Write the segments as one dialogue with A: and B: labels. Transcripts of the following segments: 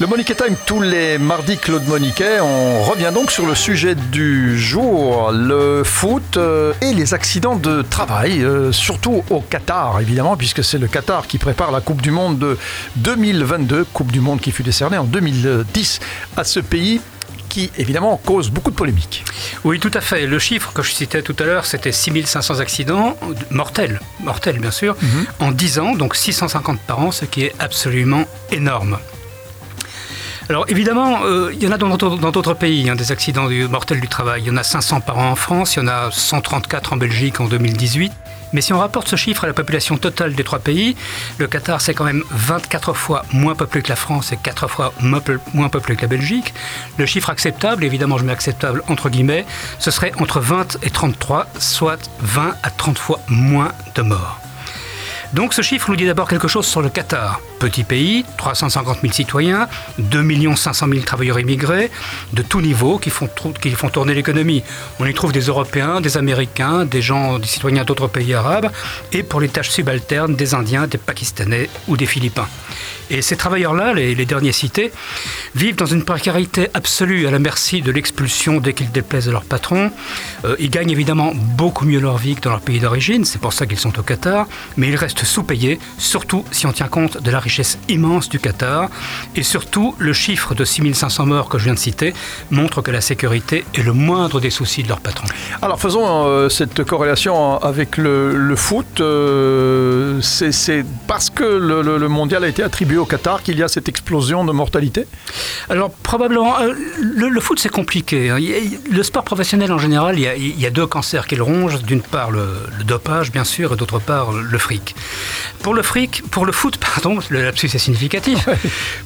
A: Le Monique Time tous les mardis, Claude Moniquet. On revient donc sur le sujet du jour, le foot euh, et les accidents de travail, euh, surtout au Qatar évidemment, puisque c'est le Qatar qui prépare la Coupe du Monde de 2022, Coupe du Monde qui fut décernée en 2010 à ce pays qui évidemment cause beaucoup de polémiques.
B: Oui, tout à fait. Le chiffre que je citais tout à l'heure, c'était 6500 accidents mortels, mortels bien sûr, mhm. en 10 ans, donc 650 par an, ce qui est absolument énorme. Alors évidemment, euh, il y en a dans d'autres pays, hein, des accidents mortels du travail. Il y en a 500 par an en France, il y en a 134 en Belgique en 2018. Mais si on rapporte ce chiffre à la population totale des trois pays, le Qatar c'est quand même 24 fois moins peuplé que la France et 4 fois moins peuplé que la Belgique. Le chiffre acceptable, évidemment je mets acceptable entre guillemets, ce serait entre 20 et 33, soit 20 à 30 fois moins de morts. Donc ce chiffre nous dit d'abord quelque chose sur le Qatar. Petit pays, 350 000 citoyens, 2 500 000 travailleurs immigrés, de tous niveaux qui font, tourner l'économie. On y trouve des Européens, des Américains, des gens, des citoyens d'autres pays arabes, et pour les tâches subalternes, des Indiens, des Pakistanais ou des Philippins. Et ces travailleurs-là, les, derniers cités, vivent dans une précarité absolue à la merci de l'expulsion dès qu'ils déplaisent à leur patron. Euh, ils gagnent évidemment beaucoup mieux leur vie que dans leur pays d'origine, c'est pour ça qu'ils sont au Qatar, mais ils restent sous-payés, surtout si on tient compte de la richesse immense du Qatar. Et surtout, le chiffre de 6500 morts que je viens de citer montre que la sécurité est le moindre des soucis de leur patron.
A: Alors faisons euh, cette corrélation avec le, foot. Euh, c'est parce que le mondial a été attribué au Qatar qu'il y a cette explosion de mortalité?
B: Alors probablement, euh, le, foot c'est compliqué. Hein. Le sport professionnel en général, il y a, deux cancers qui le rongent. D'une part le, dopage bien sûr et d'autre part le fric. Pour le fric, pour le foot, pardon, le lapsus est significatif.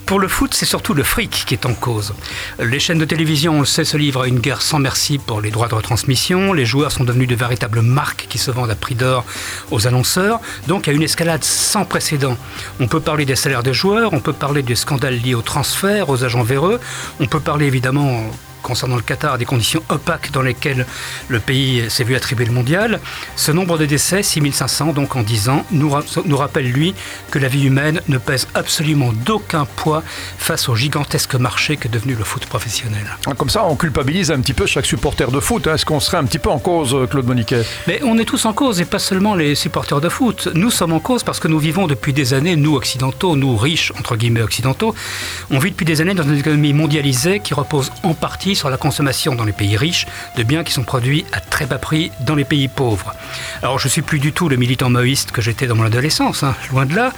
B: Pour le foot, c'est surtout le fric qui est en cause. Les chaînes de télévision, on le sait, se livrent à une guerre sans merci pour les droits de retransmission. Les joueurs sont devenus de véritables marques qui se vendent à prix d'or aux annonceurs. Donc il y a une escalade sans précédent. On peut parler des salaires des joueurs on peut parler du scandale lié au transfert, aux agents véreux, on peut parler évidemment concernant le Qatar, des conditions opaques dans lesquelles le pays s'est vu attribuer le mondial. Ce nombre de décès, 6500 donc en 10 ans, nous, nous rappelle lui que la vie humaine ne pèse absolument d'aucun poids face au gigantesque marché qu'est devenu le foot professionnel.
A: Ah, comme ça, on culpabilise un petit peu chaque supporter de foot. Hein. Est-ce qu'on serait un petit peu en cause, euh, Claude Moniquet?
B: Mais on est tous en cause et pas seulement les supporters de foot. Nous sommes en cause parce que nous vivons depuis des années, nous occidentaux, nous riches, entre guillemets occidentaux, on vit depuis des années dans une économie mondialisée qui repose en partie sur la consommation dans les pays riches de biens qui sont produits à très bas prix dans les pays pauvres. Alors je suis plus du tout le militant maoïste que j'étais dans mon adolescence, hein, loin de là.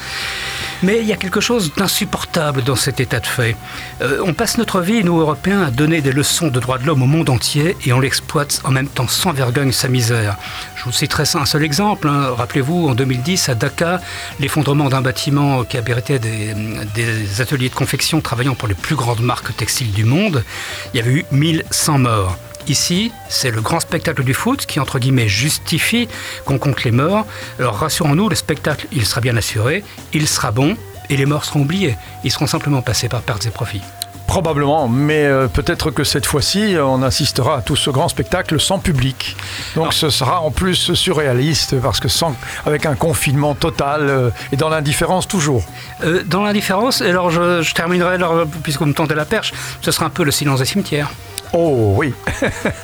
B: Mais il y a quelque chose d'insupportable dans cet état de fait. Euh, on passe notre vie, nous Européens, à donner des leçons de droits de l'homme au monde entier et on l'exploite en même temps sans vergogne sa misère. Je vous citerai un seul exemple. Hein. Rappelez-vous, en 2010, à Dakar, l'effondrement d'un bâtiment qui abritait des, des ateliers de confection travaillant pour les plus grandes marques textiles du monde. Il y avait eu 1100 morts. Ici, c'est le grand spectacle du foot qui, entre guillemets, justifie qu'on compte les morts. Alors rassurons-nous, le spectacle, il sera bien assuré, il sera bon, et les morts seront oubliés. Ils seront simplement passés par pertes et profits.
A: Probablement, mais euh, peut-être que cette fois-ci, on assistera à tout ce grand spectacle sans public. Donc ce sera en plus surréaliste, parce que sans, avec un confinement total euh, et dans l'indifférence toujours.
B: Euh, dans l'indifférence, alors je, je terminerai, puisque vous me tentez la perche, ce sera un peu le silence des cimetières.
A: Oh oui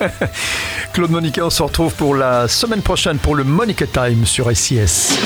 A: Claude Monica, on se retrouve pour la semaine prochaine pour le Monica Time sur SIS.